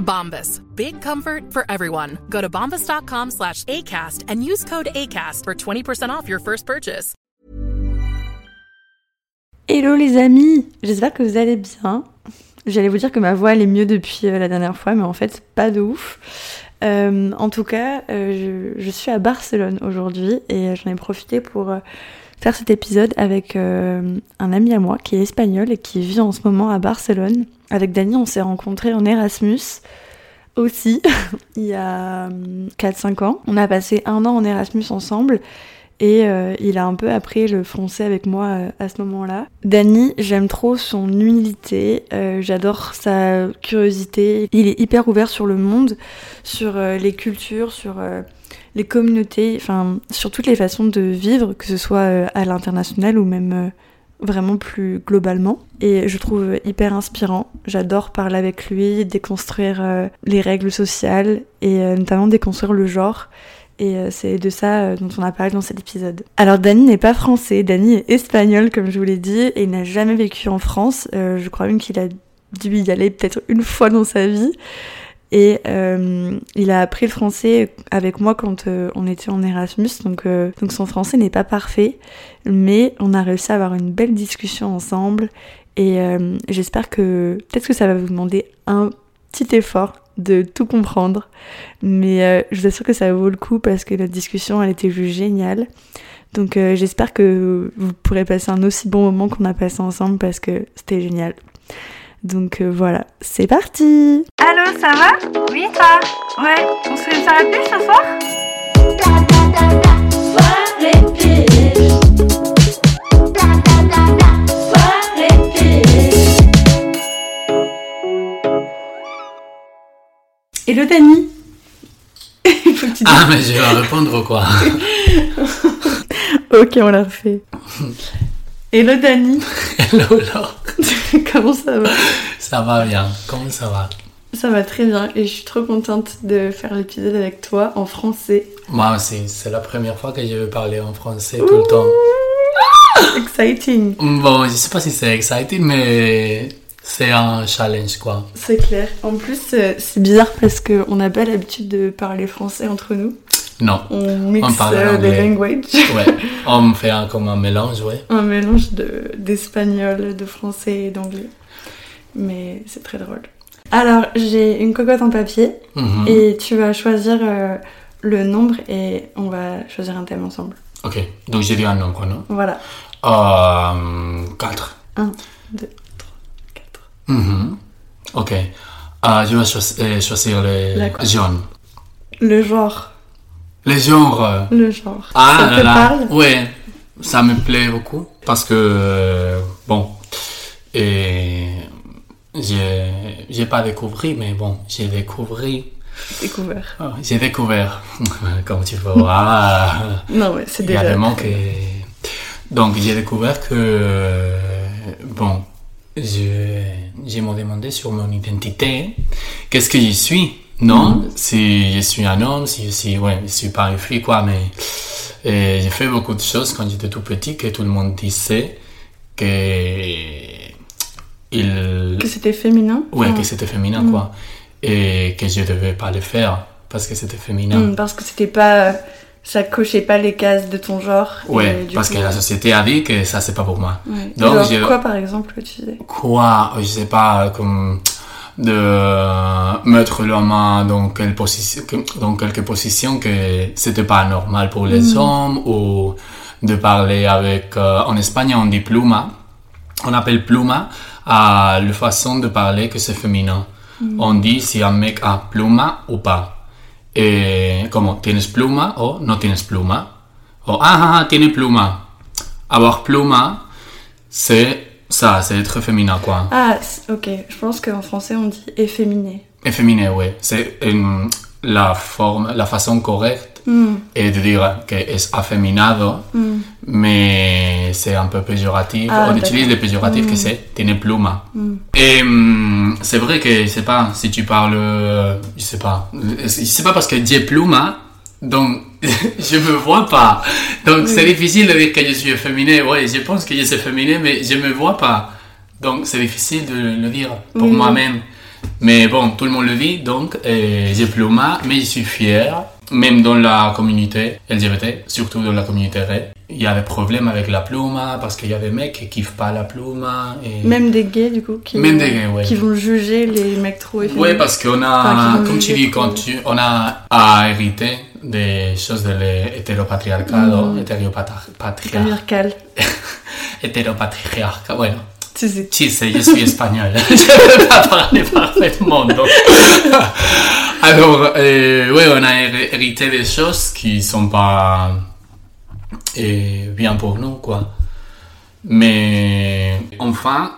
Bombas. Big comfort for everyone. Go to bombas.com slash ACAST and use code ACAST for 20% off your first purchase. Hello les amis, j'espère que vous allez bien. J'allais vous dire que ma voix elle est mieux depuis euh, la dernière fois, mais en fait pas de ouf. Euh, en tout cas, euh, je, je suis à Barcelone aujourd'hui et j'en ai profité pour euh, faire cet épisode avec euh, un ami à moi qui est espagnol et qui vit en ce moment à Barcelone. Avec Dani, on s'est rencontrés en Erasmus aussi il y a 4-5 ans. On a passé un an en Erasmus ensemble et euh, il a un peu appris le français avec moi euh, à ce moment-là. Dany, j'aime trop son humilité, euh, j'adore sa curiosité. Il est hyper ouvert sur le monde, sur euh, les cultures, sur euh, les communautés, enfin sur toutes les façons de vivre, que ce soit euh, à l'international ou même euh, vraiment plus globalement. Et je trouve hyper inspirant. J'adore parler avec lui, déconstruire euh, les règles sociales et notamment déconstruire le genre. Et c'est de ça dont on a parlé dans cet épisode. Alors Dany n'est pas français, Dany est espagnol comme je vous l'ai dit, et il n'a jamais vécu en France. Je crois même qu'il a dû y aller peut-être une fois dans sa vie. Et euh, il a appris le français avec moi quand euh, on était en Erasmus, donc, euh, donc son français n'est pas parfait, mais on a réussi à avoir une belle discussion ensemble. Et j'espère que peut-être que ça va vous demander un petit effort de tout comprendre, mais je vous assure que ça vaut le coup parce que notre discussion elle était juste géniale. Donc j'espère que vous pourrez passer un aussi bon moment qu'on a passé ensemble parce que c'était génial. Donc euh, voilà, c'est parti. Allô, ça va? Oui, toi? Ouais, on se fait une soirée plus ce soir? Hello Dani. Il faut que tu dises- Ah, mais je vais répondre quoi? Ok, on l'a refait. Hello Dani. Hello, Laure. Comment ça va Ça va bien Comment ça va Ça va très bien et je suis trop contente de faire l'épisode avec toi en français. Moi aussi, c'est la première fois que je vais parler en français tout le temps. Exciting Bon, je sais pas si c'est exciting, mais c'est un challenge quoi. C'est clair. En plus, euh, c'est bizarre parce qu'on n'a pas l'habitude de parler français entre nous. Non, On mixe On parle euh, anglais. languages. ouais, on fait un, comme un mélange, ouais. Un mélange de- d'espagnol, de, français et d'anglais. Mais c'est très drôle. Alors, j'ai une cocotte en papier Mhm. et tu vas choisir euh, le nombre et on va choisir un thème ensemble. Ok, donc j'ai dit un nombre, non? Voilà. euh, 4. 1, 2, 3, 4. Mhm. Ok, Euh, je vais choisi- euh, choisir D'accord. jaunes. Le genre. Les genres. Le genre. Ah Ça là te là, parle? Ouais, ça me plaît beaucoup parce que euh, bon, et j'ai j'ai pas découvert, mais bon, j'ai découvert, Découvert. ah, j'ai découvert, comme tu peux voir, Non, ouais, c'est il y a déjà. des mots que donc j'ai découvert que euh, bon, je j'ai demandé sur mon identité, qu'est-ce que je suis, non, si je suis un homme, si je suis, ouais, je suis pas une fille quoi, mais j'ai fait beaucoup de choses quand j'étais tout petit que tout le monde disait que il Que c'était féminin? Ouais Ah. que c'était féminin quoi et que je devais pas le faire parce que c'était féminin. Mm, parce que c'était pas. Ça cochait pas les cases de ton genre. Ouais, parce coup- que la société a dit que ça c'est pas pour moi. Ouais. Donc, Genre, je- quoi par exemple que tu disais? Quoi, je sais pas, comme de mettre la main dans quelle position, dans quelque position que c'était pas normal pour les Mhm. hommes ou de parler avec, euh, en Espagne on dit pluma, on appelle pluma à la façon de parler que c'est féminin. On dit si un mec a pluma ou pas. Et como, tienes pluma o no tienes pluma? O, ah, ah, ah, tiene pluma. Avoir pluma, c'est ça, c'est être féminin, quoi. Ah, ok. Je pense qu'en français on dit efféminé. Efféminé, oui. C'est la forme, la façon correcte Mm, est de dire que es afeminado, mm, mais c'est un peu péjoratif. Ah, On utilise le péjoratif que Mm. c'est tiene pluma. mm. Et c'est vrai que, je sais pas, si tu parles, euh, je sais pas, je sais pas parce que j'ai pluma, donc je me vois pas. Donc c'est difficile de dire que je suis féminin. Ouais, je pense que je suis féminin, mais je me vois pas. Donc c'est difficile de le dire pour Oui. moi-même. Mais bon, tout le monde le dit, donc euh, j'ai pluma, mais je suis fier. Même dans la communauté LGBT, surtout dans la communauté raide, il y a des problèmes avec la pluma parce qu'il y a des mecs qui kiffent pas la pluma. Et... Même des gays du coup qui, Même des gays, ouais. qui vont juger les mecs trop efféminés. Oui, parce qu'on a, Enfin, comme tu dis, quand tu, on a à hériter des choses de l'hétéropatriarcat, Mm. hétéropatriarcat, Patriarcal. hétéropatriarcat, bueno. Sais. Si, c'est, je suis espagnol. je ne peux pas parler parfaitement. donc. Alors, euh, ouais, on a hé- hérité des choses qui sont pas euh, bien pour nous, quoi. Mais enfin,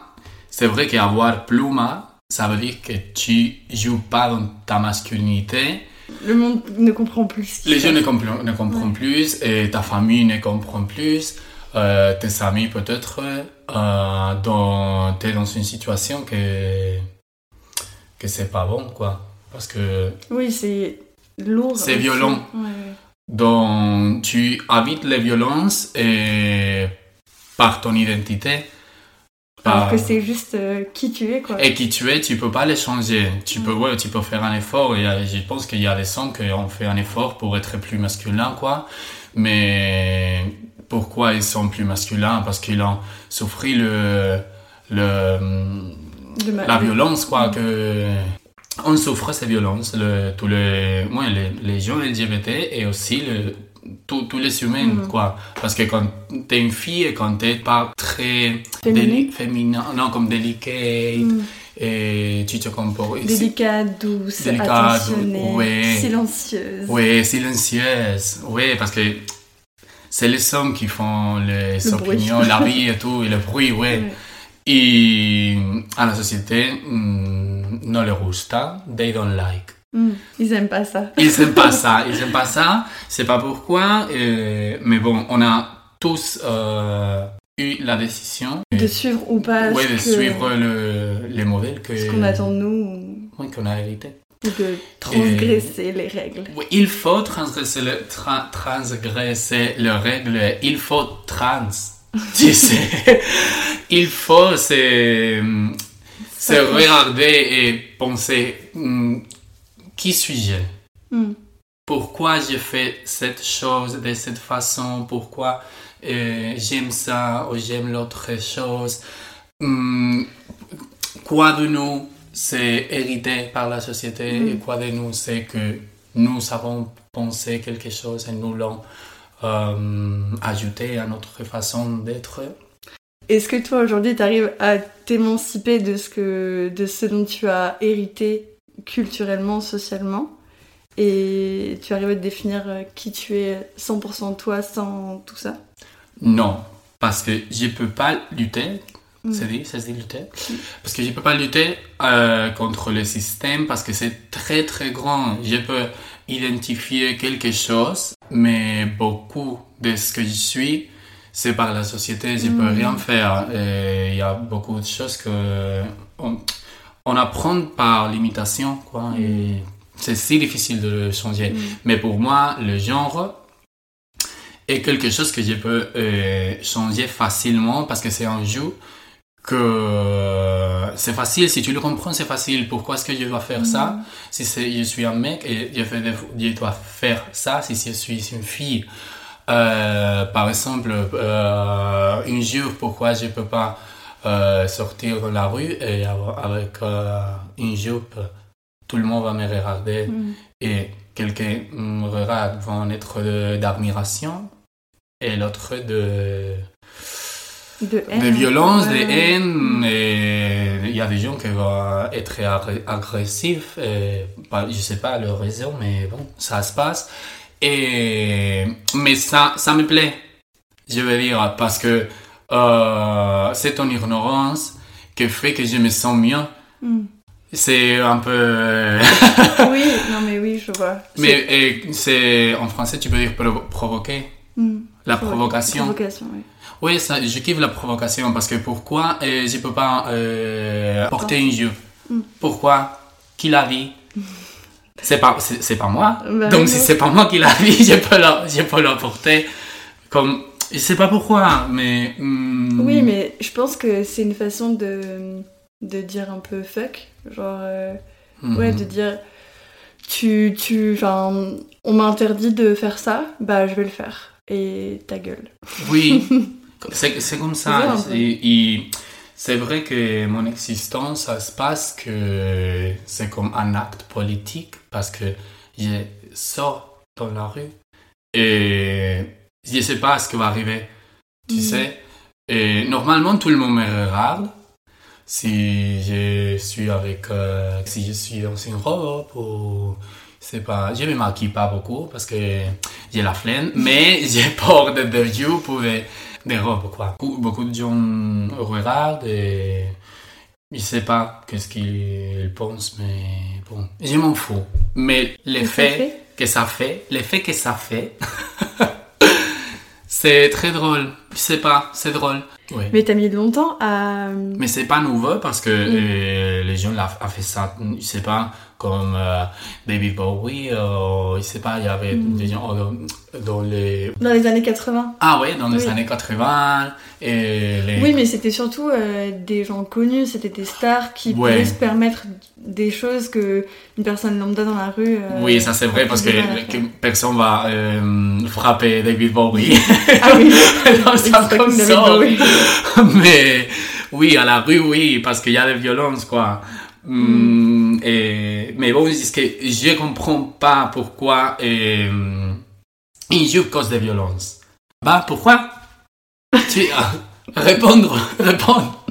c'est vrai qu'avoir pluma, ça veut dire que tu joues pas dans ta masculinité. Le monde ne comprend plus. ce Les gens ne ne comprennent plus, et ta famille ne comprend plus, euh, tes amis peut-être, euh, dans, t'es dans une situation que, que c'est pas bon, quoi. Parce que Oui, c'est lourd. C'est violent. Ouais, ouais. dans, tu habites les violences et par ton identité. Alors par- que c'est juste euh, qui tu es, quoi. Et qui tu es, tu peux pas les changer. Tu peux, ouais, tu peux faire un effort. Et je pense qu'il y a des qui ont fait un effort pour être plus masculin, quoi. Mais pourquoi ils sont plus masculins? Parce qu'ils ont souffert le, le, la violence, quoi. Que on souffre ces violences, le, tous les, ouais, les, les gens LGBT et aussi le, tous tous les humains, Mhm. quoi. Parce que quand t'es une fille et quand t'es pas très féminin, non, comme délicat, Mm. et tu te comportes. Délicate, douce, Délicate, attentionnée, ouais. silencieuse. Oui, silencieuse. Oui, parce que c'est les hommes qui font les Le bruit. opinions, la vie et tout, et le bruit, oui. Ouais. Et à la société, mm, no le gusta, they don't like. Mm. Ils aiment pas ça. Ils aiment pas ça, ils aiment pas ça, c'est pas pourquoi, euh, mais bon, on a tous euh, eu la décision De suivre ou pas ce de que- suivre le, les modèles que, ce qu'on attend de nous oui, qu'on a hérité. ou de transgresser les règles. Oui, il faut transgresser, le, tra- transgresser les règles, il faut trans. tu sais, il faut se, regarder et penser hum, qui suis-je? Mm. Pourquoi je fais cette chose de cette façon? Pourquoi euh, j'aime ça ou j'aime l'autre chose? Hum, Quoi de nous c'est hérité par la société Mm. et quoi de nous c'est que nous avons pensé quelque chose et nous l'avons euh, ajouté à notre façon d'être? Est-ce que toi aujourd'hui tu arrives à t'émanciper de ce que de ce dont tu as hérité culturellement, socialement et tu arrives à te définir euh, qui tu es 100% toi sans tout ça? Non, parce que je peux pas lutter. Mm. C'est dit, ça se dit lutter? Parce que je peux pas lutter euh, contre le système parce que c'est très très grand. Je peux identifier quelque chose, mais beaucoup de ce que je suis, c'est par la société. Je peux Mm. rien faire. Il y a beaucoup de choses que on, apprend par l'imitation, quoi. Et c'est si difficile de le changer. Mm. Mais pour moi, le genre est quelque chose que je peux euh, changer facilement parce que c'est un jeu que c'est facile, si tu le comprends, c'est facile. Pourquoi est-ce que je dois faire ça? Si c'est, je suis un mec et je, fais je dois faire ça si je suis une fille Euh, Par exemple, euh, une pourquoi je peux pas euh, sortir dans la rue et avec euh, une jupe, tout le monde va me regarder Mm. et quelqu'un me regarde va être de- d'admiration et l'autre de De haine. de violence, de haine, et il y a des gens qui vont être agressifs, et, pas- je sais pas leur raison, mais bon, ça se passe. Et, mais ça, ça me plaît, je veux dire, parce que euh, c'est ton ignorance qui fait que je me sens mieux. Mm. C'est un peu... oui, non mais oui, je vois. mais c'est en français, tu peux dire provo- provoquer. Mm. La provocation. Provocation, oui. Oui, ça, je kiffe la provocation parce que pourquoi euh, je peux pas euh, porter une jupe Mm. Pourquoi Qui l'a dit? C'est pas, c'est pas moi. Bah Donc non. si c'est pas moi qui l'a dit, je peux la, je peux la porter. Comme, je sais pas pourquoi, mais. hmm, Oui, mais je pense que c'est une façon de, de dire un peu fuck. Genre, euh, hmm. ouais, de dire tu, tu, enfin, on m'a interdit de faire ça, bah je vais le faire. Et ta gueule. Oui, c'est, comme ça. c'est vrai que mon existence, ça se passe que c'est comme un acte politique parce que je sors dans la rue et je sais pas ce qui va arriver, tu Mhm. sais. Et normalement, tout le monde me regarde. Si je suis avec, euh, si je suis dans une robe ou, je sais pas, je me maquille pas beaucoup parce que j'ai la flemme, mais je porte des jupes ou des, des robes, quoi. Beaucoup, beaucoup de gens regardent et je sais pas qu'est-ce qu'ils pensent, mais bon, je m'en fous. Mais l'effet que ça fait, l'effet que ça fait, c'est très drôle. Je sais pas, c'est drôle. Oui. Mais t'as mis longtemps à. Mais c'est pas nouveau parce que Mm. euh, les gens l'ont fait ça, je sais pas, comme euh, David Bowie, euh, je sais pas, il y avait Mm. des gens euh, dans les... Dans les années 80. Ah ouais, dans les Oui. années 80, et les... Oui, mais c'était surtout euh, des gens connus, c'était des stars qui Ouais. pouvaient se permettre des choses que une personne lambda dans la rue. euh, Oui, ça c'est vrai parce que, que personne va frapper David Bowie Ah oui, C'est comme console. Bowie. Mais oui, à la rue, oui, parce qu'il y a des violences, quoi. Et, mais bon, c'est que je comprends pas pourquoi euh, une jupe cause des violences. Bah, pourquoi? Tu, ah, Répondre, répondre.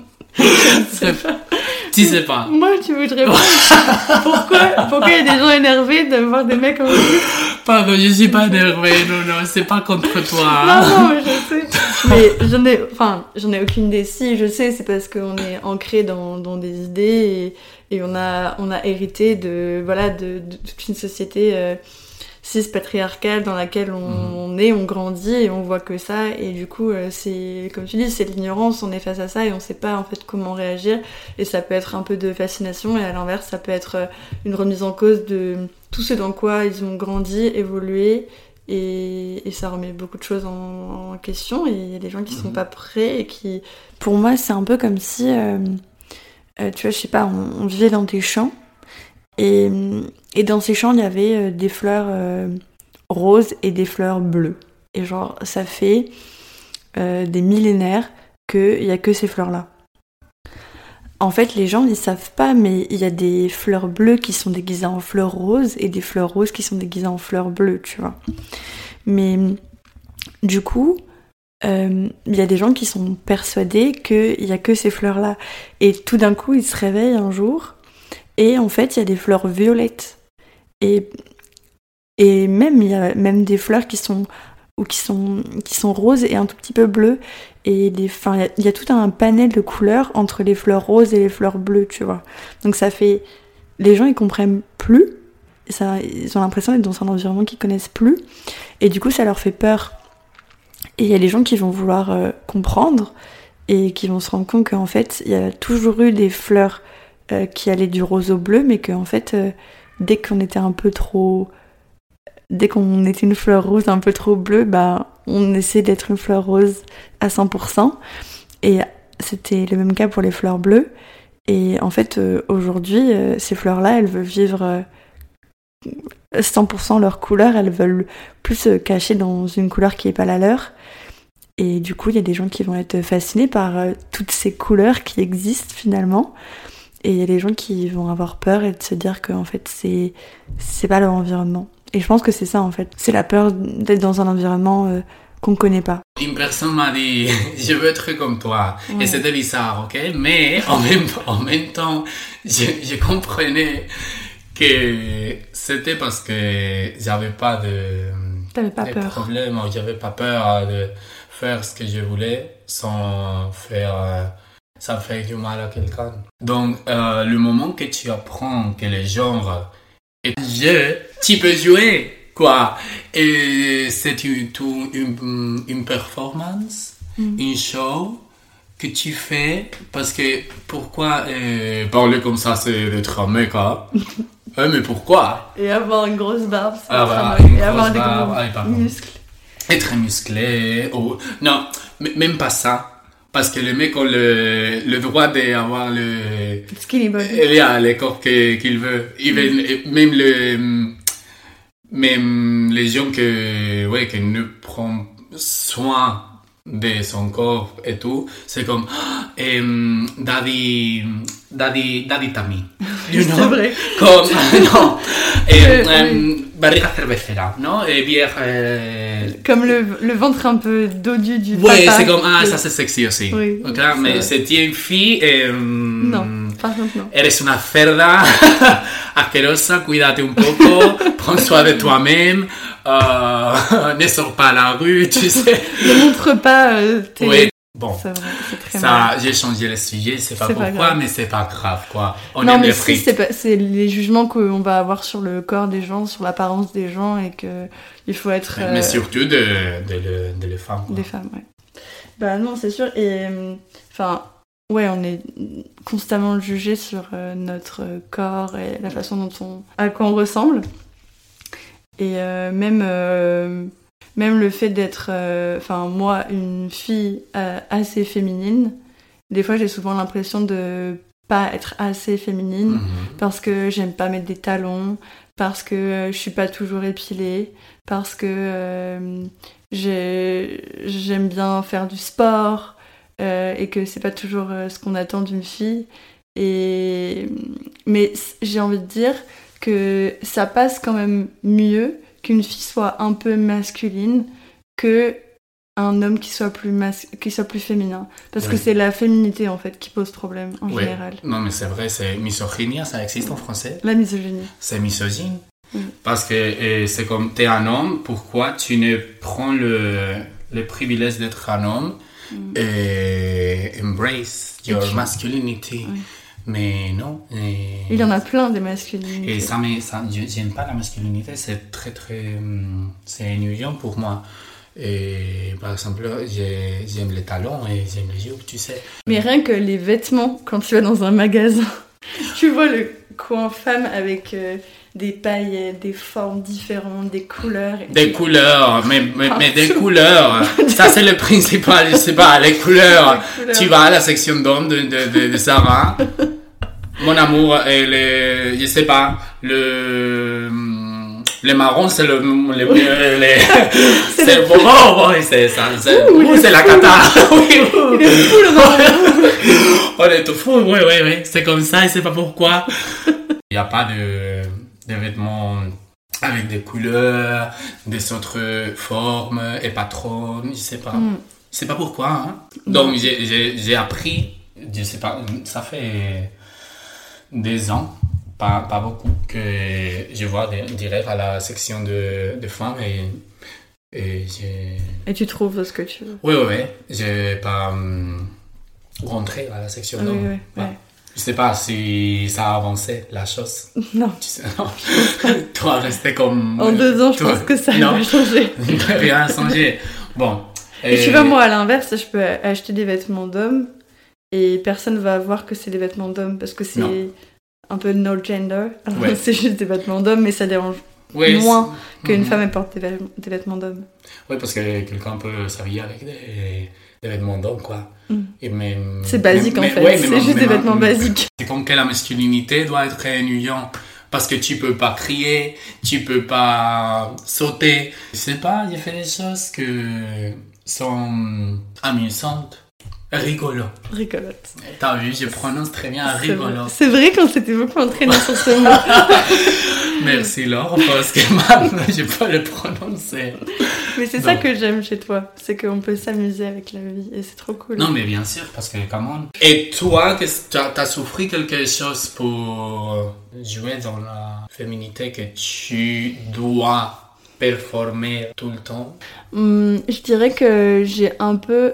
Tu sais pas. Moi, tu voudrais pas. pourquoi Pourquoi il y a des gens énervés de voir des mecs jupe Pardon, je suis pas énervé, non, non, c'est pas contre toi. Non, non, je sais. Mais j'en ai, enfin, j'en ai aucune idée. Si, je sais, c'est parce qu'on est ancré dans, dans des idées et, on a, on a hérité de, voilà, de, de toute une société euh, cis patriarcale dans laquelle on, Mhm. on est, on grandit et on voit que ça. Et du coup, euh, c'est, comme tu dis, c'est l'ignorance. On est face à ça et on sait pas en fait comment réagir. Et ça peut être un peu de fascination et à l'inverse, ça peut être euh, une remise en cause de tout ce dans quoi ils ont grandi, évolué et, et ça remet beaucoup de choses en, en question et il y a des gens qui sont Mhm. pas prêts et qui... Pour moi, c'est un peu comme si, euh, euh, tu vois, je sais pas, on, vivait dans des champs et, dans ces champs, il y avait euh, des fleurs euh, roses et des fleurs bleues. Et genre, ça fait des millénaires qu'il y a que ces fleurs-là. En fait, les gens, ils savent pas, mais il y a des fleurs bleues qui sont déguisées en fleurs roses et des fleurs roses qui sont déguisées en fleurs bleues, tu vois. Mais du coup, il y a des gens qui sont persuadés qu'il y a que ces fleurs-là. Et tout d'un coup, ils se réveillent un jour et en fait, il y a des fleurs violettes. Et, et même, il y a même des fleurs qui sont ou qui sont, qui sont roses et un tout petit peu bleues. Et il y a- y, a tout un panel de couleurs entre les fleurs roses et les fleurs bleues, tu vois. Donc ça fait... Les gens, ils comprennent plus. Ça, ils ont l'impression d'être dans un environnement qu'ils connaissent plus. Et du coup, ça leur fait peur. Et il y a des gens qui vont vouloir euh, comprendre et qui vont se rendre compte qu'en fait, il y a toujours eu des fleurs euh, qui allaient du rose au bleu, mais qu'en fait, euh, dès qu'on était un peu trop dès qu'on est une fleur rose un peu trop bleue, bah, on essaie d'être une fleur rose à 100%. Et c'était le même cas pour les fleurs bleues. Et en fait, aujourd'hui, ces fleurs-là, elles veulent vivre 100% leur couleur, elles veulent plus se cacher dans une couleur qui n'est pas la leur. Et du coup, il y a des gens qui vont être fascinés par euh, toutes ces couleurs qui existent finalement. Et il y a des gens qui vont avoir peur et de se dire que en fait, c'est c'est pas leur environnement. Et je pense que c'est ça en fait. C'est la peur d'être dans un environnement euh, qu'on connaît pas. Une personne m'a dit, je veux être comme toi. Ouais. Et c'était bizarre, ok? Mais en même, en même temps, je, je comprenais que c'était parce que j'avais pas de, pas de peur. problème, ou j'avais pas peur de faire ce que je voulais sans faire, euh, ça fait du mal à quelqu'un. Donc, euh, le moment que tu apprends que les genres est un jeu, tu peux jouer, quoi. Et c'est une, une, une performance, une show que tu fais parce que pourquoi euh, parler comme ça c'est d'être un mec hein Ouais, mais pourquoi Et avoir une grosse barbe, Ah, très moche. une Et avoir des barbe, gros muscles. être musclé ou non même pas ça parce que le mec a le, le droit d'avoir le Skinny body. il y a les corps qu'il veut il veut même le même les gens que ouais qui ne prennent soin de son corps et tout c'est comme ah, em, daddy daddy daddy Tammy you know C'est vrai. comme non et Euh, em, barriga cervecera no? Et bière euh, Comme le, le ventre un peu dodu du Ouais, papa. c'est comme, ah, Le- ça c'est sexy aussi. Oui, Ok, c'est mais vrai. c'était une fille. eh, Non, par contre, non. Eres una cerda asquerosa, cuídate un poco, prends soin de toi-même, euh, ne sors pas à la rue, tu sais. Ne montre pas euh, tes... Oui, bon, C'est vrai, ça, j'ai changé le sujet, c'est pas pas pourquoi, grave. mais c'est pas grave, quoi. On non, aime mais les si, c'est pas- c'est les jugements qu'on va avoir sur le corps des gens, sur l'apparence des gens, et que il faut être Mais, euh, mais surtout de, de, le- de les femmes. quoi. des femmes, ouais. Bah non, c'est sûr. Et enfin, ouais, on est constamment jugé sur euh, notre corps et la façon dont on, à quoi on ressemble. Et euh, même, euh, même le fait d'être, euh, enfin moi, une fille euh, assez féminine, des fois j'ai souvent l'impression de pas être assez féminine Mhm. parce que j'aime pas mettre des talons, parce que euh, je suis pas toujours épilée, parce que j'ai- j'aime bien faire du sport et que c'est pas toujours ce qu'on attend d'une fille. Et mais j'ai envie de dire que ça passe quand même mieux qu'une fille soit un peu masculine que un homme qui soit plus mas- qui soit plus féminin parce que c'est la féminité en fait qui pose problème en général. Non, mais c'est vrai, c'est misogynie, ça existe en français. La misogynie. c'est misogyne. Mm. Parce que euh, c'est comme, t'es un homme, pourquoi tu ne prends le, le privilège d'être un homme Mm. et embrace your masculinity? Mais non. et- Il y en a plein des masculinités. Et ça, mais ça, j'aime pas la masculinité, c'est très très. hum, C'est ennuyant pour moi. Et par exemple, j'ai- j'aime les talons et j'aime les jupes, tu sais. Mais rien que les vêtements, quand tu vas dans un magasin, tu vois le coin femme avec euh, des paillettes, des formes différentes, des couleurs. Des couleurs, mais, mais, mais des couleurs. Ça, c'est le principal, je sais pas, les couleurs. Les couleurs. Tu vas à la section d'hommes de, de, de, de Sarah. Mon amour, et le, je sais pas, le, le marron, c'est le, le, le- le- c'est le bon, oh, oui, c'est ça, c'est, c'est la cata. Oui, le marron. On est tout fou, oui, oui, oui, c'est comme ça, et c'est pas pourquoi. Il n'y a pas de, vêtements avec des couleurs, des autres formes, et patronnes, je sais pas. Mm. Je sais pas pourquoi. Hein. Donc j'ai- appris, je sais pas, ça fait des ans, pas, pas beaucoup, que je vois des- direct à la section de, de femmes et, et j'ai... Et tu trouves ce que tu veux. Oui, oui, oui, j'ai pas hum, rentré à la section Ah oui, d'hommes. oui, Ouais. ouais. Je sais pas si ça a avancé la chose. Non. Tu sais, non. Toi, rester comme... En deux ans, je Toi- pense que ça non. va changer. Rien changé. Bon. Et tu vois, moi, à l'inverse, je peux acheter des vêtements d'hommes et personne va voir que c'est des vêtements d'hommes parce que c'est un peu no gender. Alors, Ouais. c'est juste des vêtements d'hommes, mais ça dérange moins qu'une Mhm. femme elle porte des, vêtements- des vêtements d'homme. Oui, parce que quelqu'un peut s'habiller avec des, des vêtements d'homme, quoi. Mm. Et même- C'est basique mais- en fait, ouais, c'est juste des vêtements basiques. C'est comme que la masculinité doit être ennuyante. Parce que tu peux pas crier, tu peux pas sauter. Je sais pas, il fait des choses que sont amusantes. Rigolo. Rigolote. T'as vu, je prononce très bien rigolo. C'est vrai qu'on s'était beaucoup entraîné sur ce mot. Merci Laure, parce que maintenant je peux le prononcer. Mais c'est ça que j'aime chez toi, c'est qu'on peut s'amuser avec la vie et c'est trop cool. Non, mais bien sûr, parce que comment Et toi, t'as as souffert quelque chose pour jouer dans la féminité que tu dois performer tout le temps? Hum, je dirais que j'ai un peu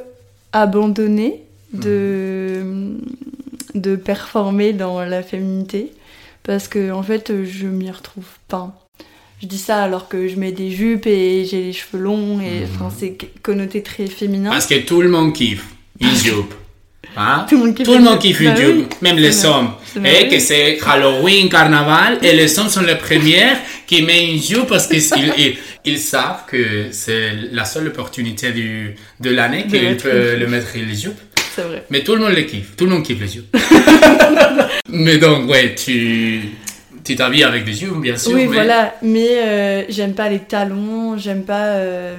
abandonné de, de performer dans la féminité parce que en fait je m'y retrouve pas. Je dis ça alors que je mets des jupes et j'ai les cheveux longs et enfin c'est connoté très féminin. Parce que tout le monde kiffe une jupe. Hein? Tout le monde kiffe Tout le une monde jupe. kiffe une Bah jupe, oui, même les hommes. Et vrai. que c'est Halloween, carnaval, et les hommes sont les premières qui jupe parce qu'ils ils, ils savent que c'est la seule opportunité du, de l'année qu'ils peuvent le mettre les jupes. C'est vrai. Mais tout le monde le kiffe, tout le monde kiffe les jupes. mais donc, ouais, tu tu t'habilles avec des jupes, bien sûr. Oui, mais... voilà, mais euh, j'aime pas les talons, j'aime pas. euh,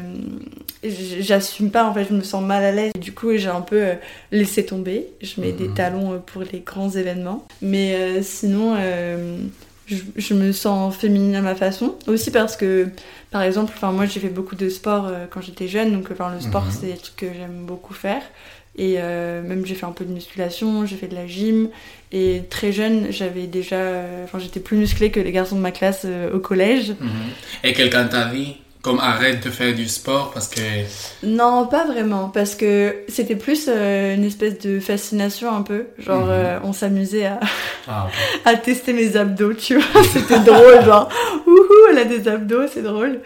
J'assume pas, en fait, je me sens mal à l'aise. Du coup, j'ai un peu euh, laissé tomber. Je mets des Mhm. talons pour les grands événements. Mais sinon, je, je me sens féminine à ma façon. Aussi parce que, par exemple, moi j'ai fait beaucoup de sport euh, quand j'étais jeune, donc le sport Mhm. c'est truc que j'aime beaucoup faire. Et euh, même j'ai fait un peu de musculation, j'ai fait de la gym. Et très jeune, j'avais déjà. euh, Enfin, j'étais plus musclée que les garçons de ma classe au collège. Mhm. Et quelqu'un t'a dit, comme arrête de faire du sport parce que. Non, pas vraiment, parce que c'était plus euh, une espèce de fascination un peu. Genre, Mhm. euh, on s'amusait à, Ah, à tester mes abdos, tu vois. C'était drôle, genre, ouhou, elle a des abdos, c'est drôle.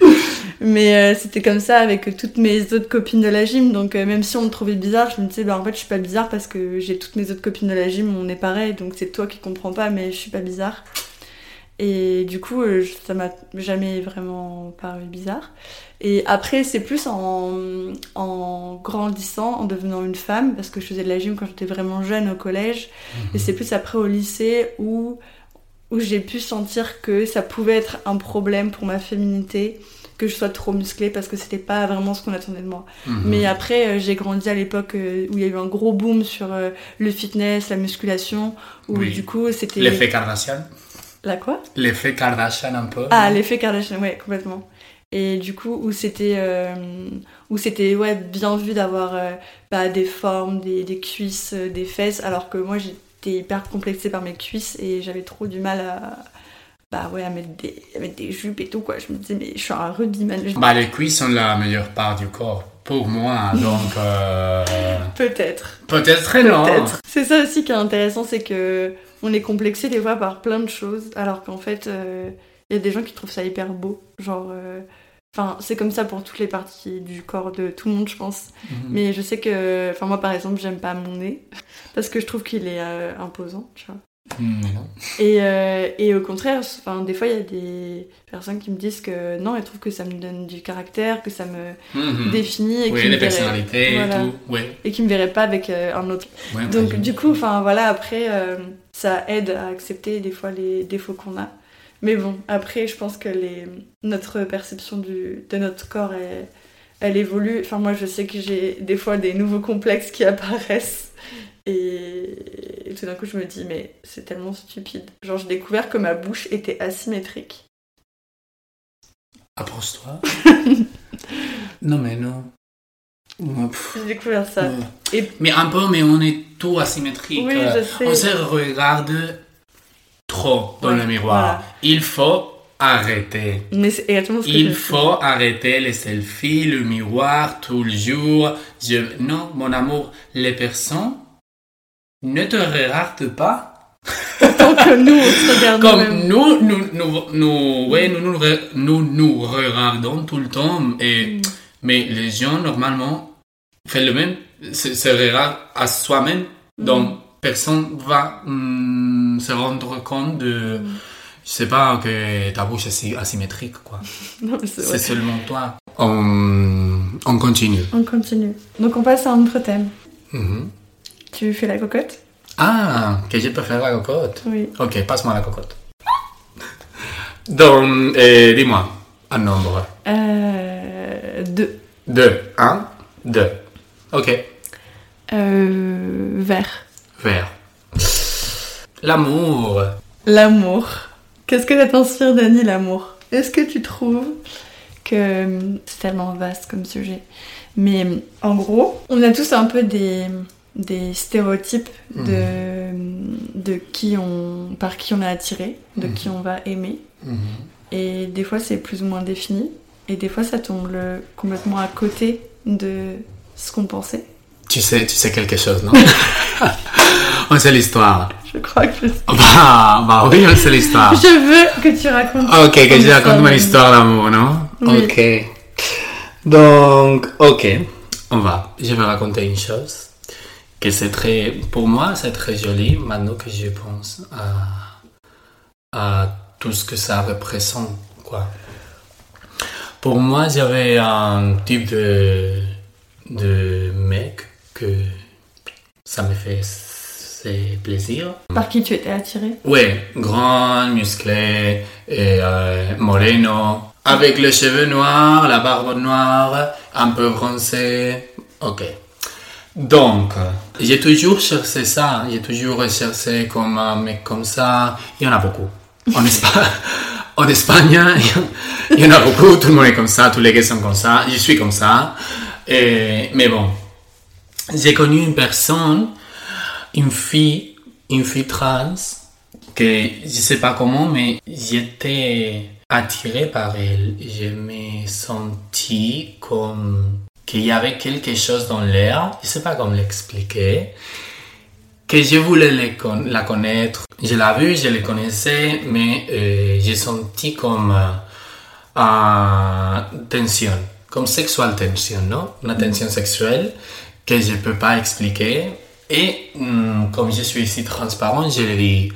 Mais euh, c'était comme ça avec toutes mes autres copines de la gym. Donc, même si on me trouvait bizarre, je me disais, bah en fait, je suis pas bizarre parce que j'ai toutes mes autres copines de la gym, on est pareil. Donc, c'est toi qui comprends pas, mais je suis pas bizarre. Et du coup, euh, ça m'a jamais vraiment paru bizarre. Et après, c'est plus en, en grandissant, en devenant une femme, parce que je faisais de la gym quand j'étais vraiment jeune au collège. Et c'est plus après au lycée où, où j'ai pu sentir que ça pouvait être un problème pour ma féminité, que je sois trop musclée, parce que c'était pas vraiment ce qu'on attendait de moi. Mhm. Mais après, euh, j'ai grandi à l'époque euh, où il y a eu un gros boom sur euh, le fitness, la musculation, où Oui. du coup c'était. L'effet Kardashian La quoi? L'effet Kardashian un peu. Ah, non l'effet Kardashian, ouais, complètement. Et du coup, où c'était euh, où c'était ouais, bien vu d'avoir euh, bah, des formes, des, des cuisses, euh, des fesses, alors que moi j'étais hyper complexée par mes cuisses et j'avais trop du mal à, bah, ouais, à, mettre des, à mettre des jupes et tout. Quoi. Je me disais, mais je suis un rugbyman. Bah, les cuisses sont la meilleure part du corps pour moi, donc euh, Peut-être. peut-être non. Peut-être. C'est ça aussi qui est intéressant, c'est que on est complexé des fois par plein de choses, alors qu'en fait, euh, il y a des gens qui trouvent ça hyper beau. Genre, euh, enfin, c'est comme ça pour toutes les parties du corps de tout le monde, je pense. Mhm. Mais je sais que, enfin, moi par exemple, j'aime pas mon nez parce que je trouve qu'il est euh, imposant, tu vois. Mm. Et, euh, et au contraire, enfin, des fois, il y a des personnes qui me disent que non, elles trouvent que ça me donne du caractère, que ça me Mhm. définit et Oui, qui les personnalités et tout. Ouais. et qui me verraient pas avec euh, un autre Ouais, donc du coup, enfin voilà, après, euh, ça aide à accepter des fois les défauts qu'on a. Mais bon, après, je pense que les... notre perception du... de notre corps, elle, elle évolue. Enfin, moi, je sais que j'ai des fois des nouveaux complexes qui apparaissent. Et, et tout d'un coup, je me dis, mais c'est tellement stupide. Genre, j'ai découvert que ma bouche était asymétrique. Approche-toi. non, mais non. Ouais, J'ai découvert ça. ouais. Et- Mais un peu, mais on est tout asymétrique. Oui, Euh, je sais. On se regarde trop dans Ouais, le miroir. voilà. Il faut arrêter. Mais c'est exactement ce que je Il faut arrêter les selfies, le miroir, tout le jour. Je... Non, mon amour, les personnes ne te regardent pas Tant que nous, on se regarde comme nous, nous, nous, nous, ouais, nous, nous, nous, nous regardons tout le temps. Et, Mm. Mais les gens, normalement, font le même, se, regardent à soi-même. Mm. Donc, personne va hum, se rendre compte de, Je sais pas que ta bouche est asymétrique, quoi. C'est seulement toi. On, on continue. On continue. Donc on passe à un autre thème. Mhm. Tu fais la cocotte? Ah, que je peux faire la cocotte. Oui. Ok, passe-moi la cocotte. Donc, euh, dis-moi un nombre. Euh, deux. Deux. Un, deux. Ok. Euh, vert. Vert. L'amour. L'amour. Qu'est-ce que ça t'inspire, Dani, l'amour? Est-ce que tu trouves que c'est tellement vaste comme sujet Mais en gros, on a tous un peu des, des stéréotypes de, de qui on, par qui on est attiré, de qui on va aimer. Et des fois, c'est plus ou moins défini. Et des fois, ça tombe le- complètement à côté de ce qu'on pensait. Tu sais, tu sais quelque chose, non? On sait l'histoire. Je crois que je... Bah, bah oui, on sait l'histoire. Je veux que tu racontes. Ok, que je raconte mon histoire d'amour, non? Oui. Ok. Donc, ok, on va. Je vais raconter une chose que c'est très, pour moi, c'est très joli maintenant que je pense à, à tout ce que ça représente, quoi. Pour moi, j'avais un type de, de mec que ça me fait c'est plaisir. Par qui tu étais attiré? Ouais, grand, musclé, et, euh, moreno, avec les cheveux noirs, la barbe noire, un peu bronzé. Ok. Donc, j'ai toujours cherché ça, j'ai toujours recherché comme un mec comme ça. Il y en a beaucoup. En, Espa- en Espagne, il y en a beaucoup, tout le monde est comme ça, tous les gars sont comme ça, je suis comme ça. Et- mais bon, j'ai connu une personne, une fille, une fille trans, que je sais pas comment, mais j'étais attiré par elle. Je me sentis comme qu'il y avait quelque chose dans l'air, je sais pas comment l'expliquer, que je voulais la connaître. Je l'ai vue, je la connaissais, mais euh, j'ai senti comme euh, tension, comme sexual tension, non? Une tension sexuelle que je peux pas expliquer. Et hum, comme je suis ici transparent, je le dis,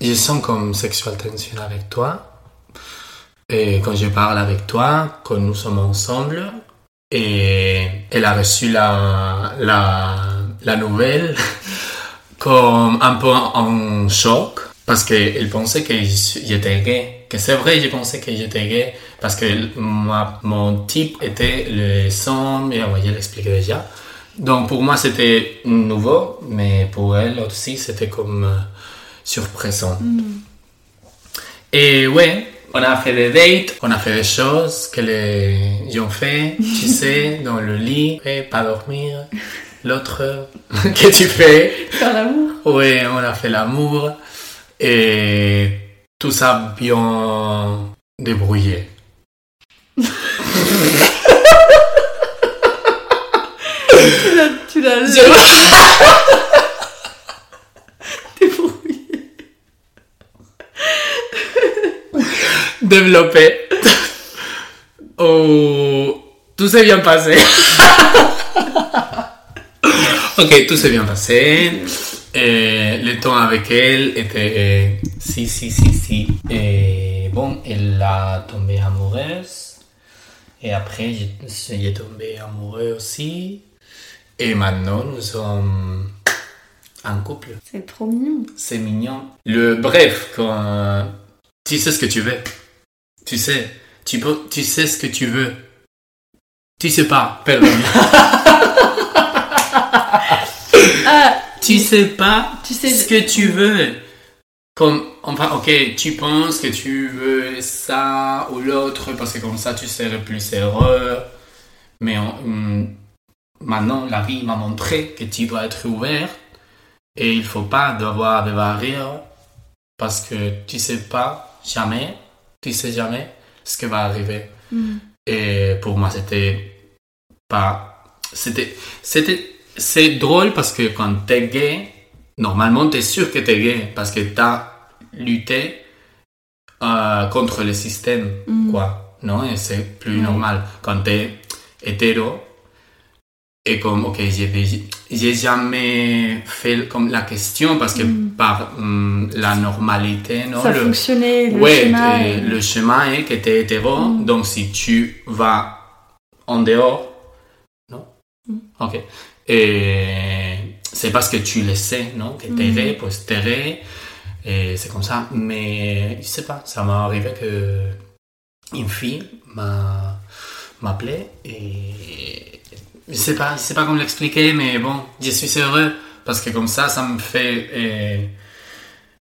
je sens comme sexual tension avec toi. Et quand je parle avec toi, quand nous sommes ensemble, et elle a reçu la, la, la nouvelle comme un peu en choc parce qu'elle pensait que j'étais gay. Que c'est vrai, je pensais que j'étais gay parce que moi, mon type était le sang, et ouais, je l'expliquais déjà. Donc pour moi c'était nouveau, mais pour elle aussi c'était comme euh, surprenant. Et ouais, on a fait des dates, on a fait des choses que les gens fait, tu sais, dans le lit, ouais, pas dormir. L'autre, que tu fais? Faire l'amour Ouais, on a fait l'amour et tout ça bien débrouillé. Tu l'as- débrouillé. Développé. Oh, tout s'est bien passé. ok, tout s'est bien passé. Et le temps avec elle était si, si, si, si. Et bon, elle a tombé amoureuse. Et après, j'ai tombé amoureux aussi. Et maintenant, nous sommes un couple. C'est trop mignon. C'est mignon. Le bref, quand tu sais ce que tu veux, tu sais, tu, peux, tu sais ce que tu veux. Tu sais pas, pardon. Tu sais pas tu sais, ce que tu veux. Comme, enfin, ok, tu penses que tu veux ça ou l'autre parce que comme ça tu serais plus heureux. Mais hum, maintenant, la vie m'a montré que tu dois être ouvert et il faut pas avoir des barrières parce que tu sais pas jamais, tu sais jamais ce qui va arriver. Mm. Et pour moi, c'était pas. C'était. C'était. C'est drôle parce que quand t'es gay, normalement t'es sûr que t'es gay parce que t'as lutté euh, contre le système, Mm. quoi. Non? Et c'est plus normal. Quand t'es hétéro, et comme, ok, j'ai jamais fait comme la question parce que Mm. par hum, la normalité, non, Ça le, fonctionnait, le ouais, et est- le chemin est que tu es hétéro, Mm. donc si tu vas en dehors, non? Mm. Ok. Et c'est parce que tu le sais, non Que Mm. pues t'es ré, et c'est comme ça. Mais je sais pas, ça m'est arrivé que une fille m'a m'appelait et je sais pas, je sais pas comment l'expliquer, mais bon, je suis heureux parce que comme ça, ça me fait et,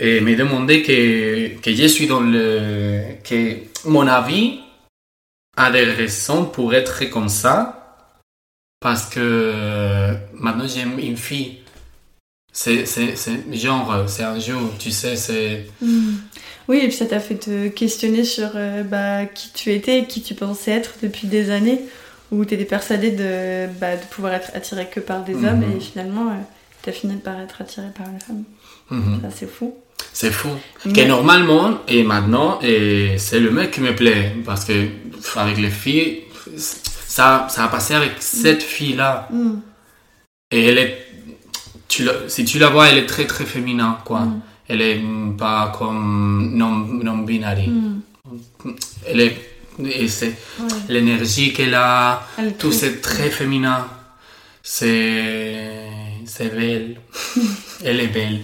et me demander que, que je suis dans le que mon avis a des raisons pour être comme ça parce que maintenant j'aime une fille. C'est, c'est, c'est genre, c'est un jour, tu sais, c'est. Mm. Oui, et puis ça t'a fait te questionner sur euh, bah, qui tu étais, qui tu pensais être depuis des années, où tu étais persuadé de, bah, de pouvoir être attiré que par des hommes, et finalement, euh, t'as fini par être attiré par une femme. Mhm. Ça, c'est fou. C'est fou. Mais- Que normalement, et maintenant, et c'est le mec qui me plaît. Parce que avec les filles, ça, ça a passé avec cette fille-là. Mm. Et elle est. Tu la- si tu la vois, elle est très très féminin, quoi. Mm. Elle est mm, pas comme non, non. Mm. Elle est. Et c'est Ouais. l'énergie qu'elle a, Elle tout c'est très féminin. C'est. C'est belle. elle est belle.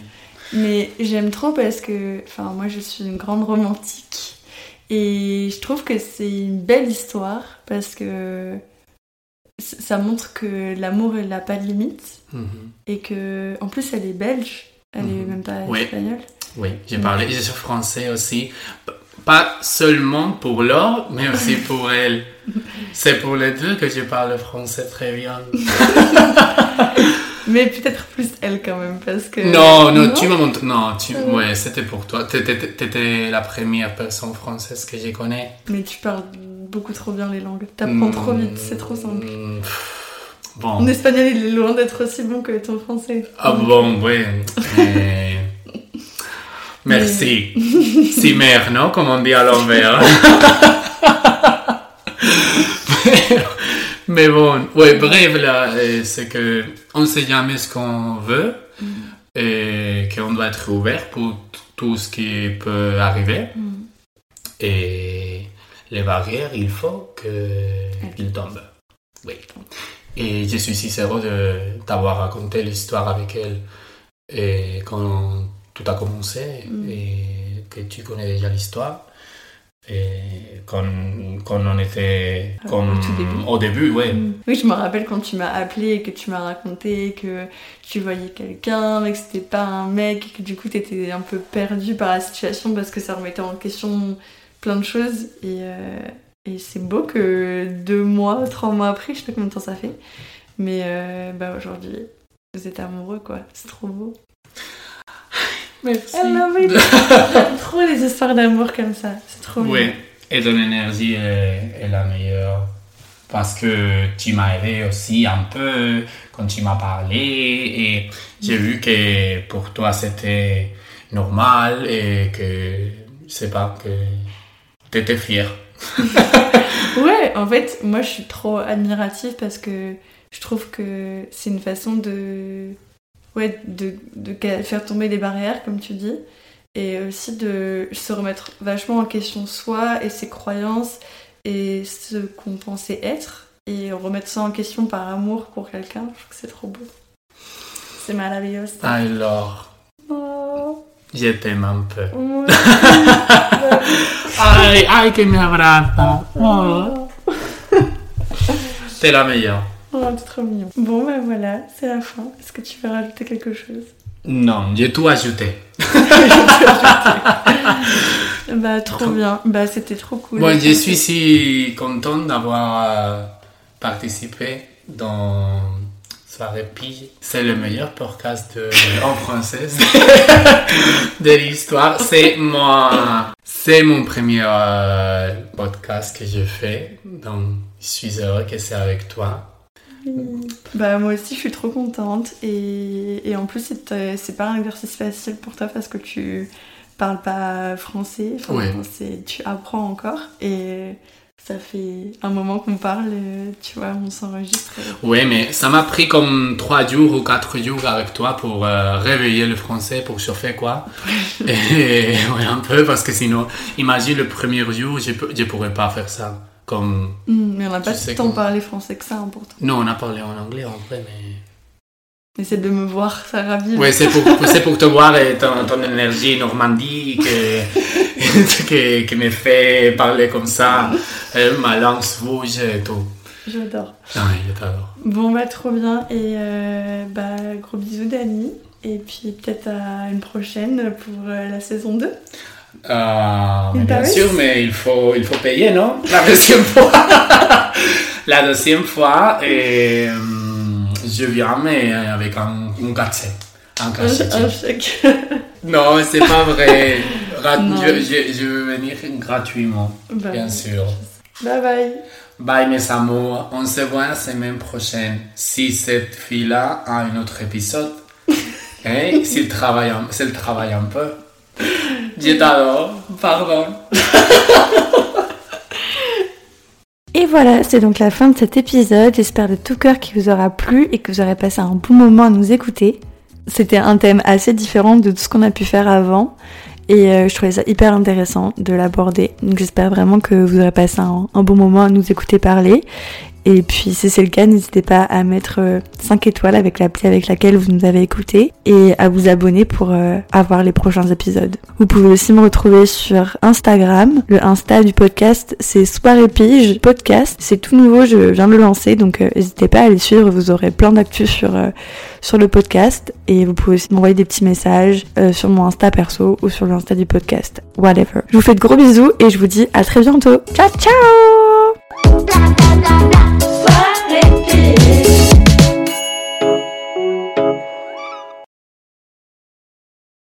Mais j'aime trop parce que, enfin, moi je suis une grande romantique et je trouve que c'est une belle histoire parce que ça montre que l'amour n'a pas de limite Mhm. et que, en plus, elle est belge, elle est Mhm. même pas espagnole. Oui, j'ai parlé, je suis français aussi. Pas seulement pour l'or, mais aussi pour elle. C'est pour les deux que je parle français très bien. Mais peut-être plus elle quand même parce que. Non, non, tu m'as montré. Non, tu... Ouais, c'était pour toi. T'étais la première personne française que je connais. Mais tu parles beaucoup trop bien les langues. T'apprends trop vite, c'est trop simple. Mm, Bon. Mon espagnol il est loin d'être aussi bon que ton français. Ah bon, oui. mais- Merci. Si mère, non Comme on dit à l'envers. Mais bon, ouais, bref, là, euh, c'est que on sait jamais ce qu'on veut et qu'on doit être ouvert pour tout ce qui peut arriver. Mm. Et les barrières, il faut qu'ils tombent. Oui. Et je suis si heureux de t'avoir raconté l'histoire avec elle et quand tout a commencé Mm. et que tu connais déjà l'histoire. Et quand, quand on était Ah, comme au tout début. au début, ouais. Mm. Oui, je me rappelle quand tu m'as appelé et que tu m'as raconté que tu voyais quelqu'un, mais que c'était pas un mec, et que du coup t'étais un peu perdu par la situation parce que ça remettait en question plein de choses. Et, euh, et c'est beau que deux mois, trois mois après, je sais pas combien de temps ça fait, mais euh, bah aujourd'hui, vous êtes amoureux quoi, c'est trop beau. Merci. I love it. J'aime trop les histoires d'amour comme ça, c'est trop Oui, mignon. et ton énergie est, est la meilleure. Parce que tu m'as aidé aussi un peu quand tu m'as parlé et j'ai vu que pour toi c'était normal et que, je sais pas, que tu étais fière. Ouais, en fait, moi je suis trop admirative parce que je trouve que c'est une façon de, ouais, de, de faire tomber des barrières, comme tu dis, et aussi de se remettre vachement en question soi et ses croyances et ce qu'on pensait être, et remettre ça en question par amour pour quelqu'un. Je trouve que c'est trop beau. C'est maravilloso. Alors, Oh, je t'aime un peu. ouais. Ay, ay, que me abraza. Oh. T'es la meilleure. Oh, c'est trop mignon. Bon, ben voilà, c'est la fin. Est-ce que tu veux rajouter quelque chose? Non, j'ai tout ajouté. Bah, trop bien. Bah, c'était trop cool. Bon, je suis si content d'avoir euh, participé dans Soirée Pige. C'est le meilleur podcast de- en français de l'histoire. C'est mon, c'est mon premier euh, podcast que je fais. Donc, je suis heureux que c'est avec toi. Bah, moi aussi, je suis trop contente. Et, et en plus, c'est euh, c'est pas un exercice facile pour toi parce que tu parles pas français. Enfin, Ouais. tu apprends encore. Et ça fait un moment qu'on parle, euh, tu vois, on s'enregistre. Oui, mais ça m'a pris comme 3 jours ou 4 jours avec toi pour euh, réveiller le français, pour chauffer quoi. Et ouais, un peu, parce que sinon, imagine le premier jour, je ne pourrais pas faire ça. Comme, Hmm, mais on n'a pas tant parlé français que ça, hein, pourtant. non, on a parlé en anglais en vrai, mais. Essaie de me voir, ça ravive. Oui, c'est pour, c'est pour te voir et ton, ton énergie Normandie que, que, qui me fait parler comme ça, euh, ma langue bouge et tout. J'adore. Ah. Bon, bah, trop bien. Et euh, bah, gros bisous, Dani. Et puis peut-être à une prochaine pour euh, la saison 2. In bien sûr, mais il faut, il faut payer, non? La deuxième fois. La deuxième fois, et, hum, je viens, mais avec un, un cachet. Un cachet. un chèque. Non, c'est pas vrai. Je, je- je veux venir gratuitement, Bah, bien sûr. Bye bye. Bye mes amours, on se voit la semaine prochaine. Si cette fille-là a un autre épisode, hein, s'il travaille, un- travaille un peu. Je t'adore, pardon. Et voilà, c'est donc la fin de cet épisode. J'espère de tout cœur qu'il vous aura plu et que vous aurez passé un bon moment à nous écouter. C'était un thème assez différent de tout ce qu'on a pu faire avant. Et euh, je trouvais ça hyper intéressant de l'aborder. Donc j'espère vraiment que vous aurez passé un bon moment à nous écouter parler. Et puis si c'est le cas, n'hésitez pas à mettre euh, 5 étoiles avec l'appli avec laquelle vous nous avez écouté et à vous abonner pour euh, avoir les prochains épisodes. Vous pouvez aussi me retrouver sur Instagram. Le Insta du podcast, c'est Soirée Pige Podcast. C'est tout nouveau, je viens de le lancer, donc euh, n'hésitez pas à les suivre. Vous aurez plein d'actus sur, euh, sur le podcast et vous pouvez aussi m'envoyer des petits messages euh, sur mon Insta perso ou sur l'Insta du podcast. Whatever. Je vous fais de gros bisous et je vous dis à très bientôt. Ciao ciao Bla, bla, bla, bla.